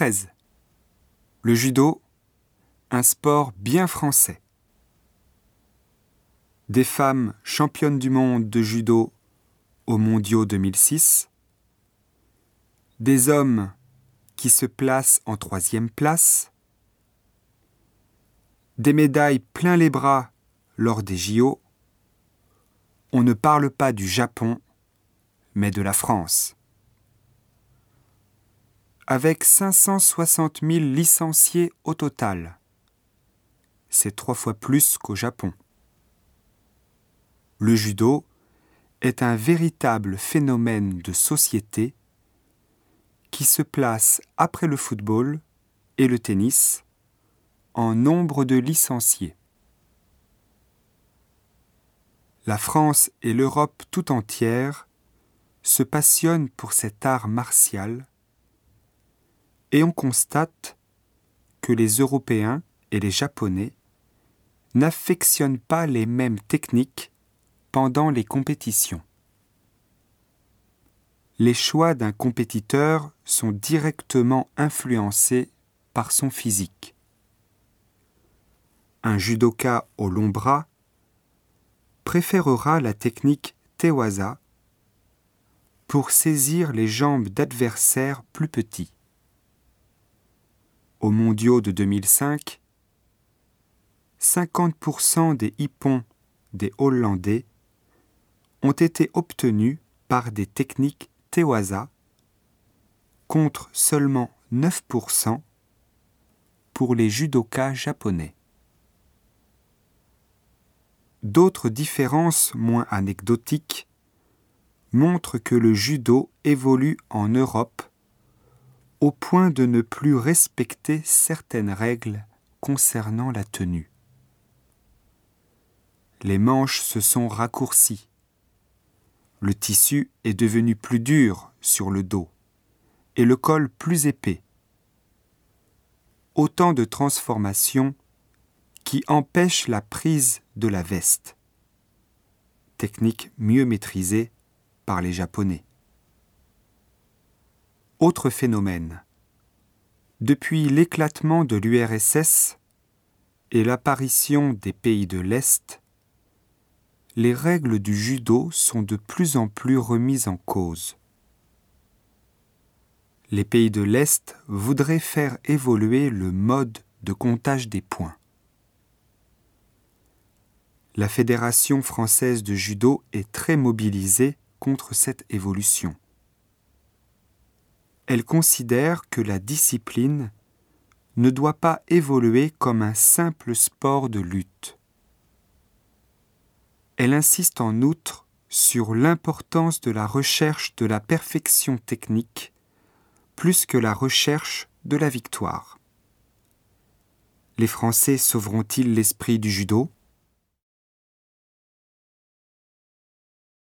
13. Le judo, un sport bien français. Des femmes championnes du monde de judo aux mondiaux 2006. Des hommes qui se placent en troisième place. Des médailles plein les bras lors des JO. On ne parle pas du Japon, mais de la France avec 560 000 licenciés au total. C'est trois fois plus qu'au Japon. Le judo est un véritable phénomène de société qui se place après le football et le tennis en nombre de licenciés. La France et l'Europe tout entière se passionnent pour cet art martial et on constate que les Européens et les Japonais n'affectionnent pas les mêmes techniques pendant les compétitions. Les choix d'un compétiteur sont directement influencés par son physique. Un judoka au long bras préférera la technique Tewaza pour saisir les jambes d'adversaires plus petits aux mondiaux de 2005, 50% des hippons des Hollandais ont été obtenus par des techniques Tewaza contre seulement 9% pour les judokas japonais. D'autres différences moins anecdotiques montrent que le judo évolue en Europe au point de ne plus respecter certaines règles concernant la tenue. Les manches se sont raccourcies. Le tissu est devenu plus dur sur le dos et le col plus épais. Autant de transformations qui empêchent la prise de la veste. Technique mieux maîtrisée par les Japonais. Autre phénomène. Depuis l'éclatement de l'URSS et l'apparition des pays de l'Est, les règles du judo sont de plus en plus remises en cause. Les pays de l'Est voudraient faire évoluer le mode de comptage des points. La Fédération française de judo est très mobilisée contre cette évolution elle considère que la discipline ne doit pas évoluer comme un simple sport de lutte. Elle insiste en outre sur l'importance de la recherche de la perfection technique plus que la recherche de la victoire. Les Français sauveront-ils l'esprit du judo?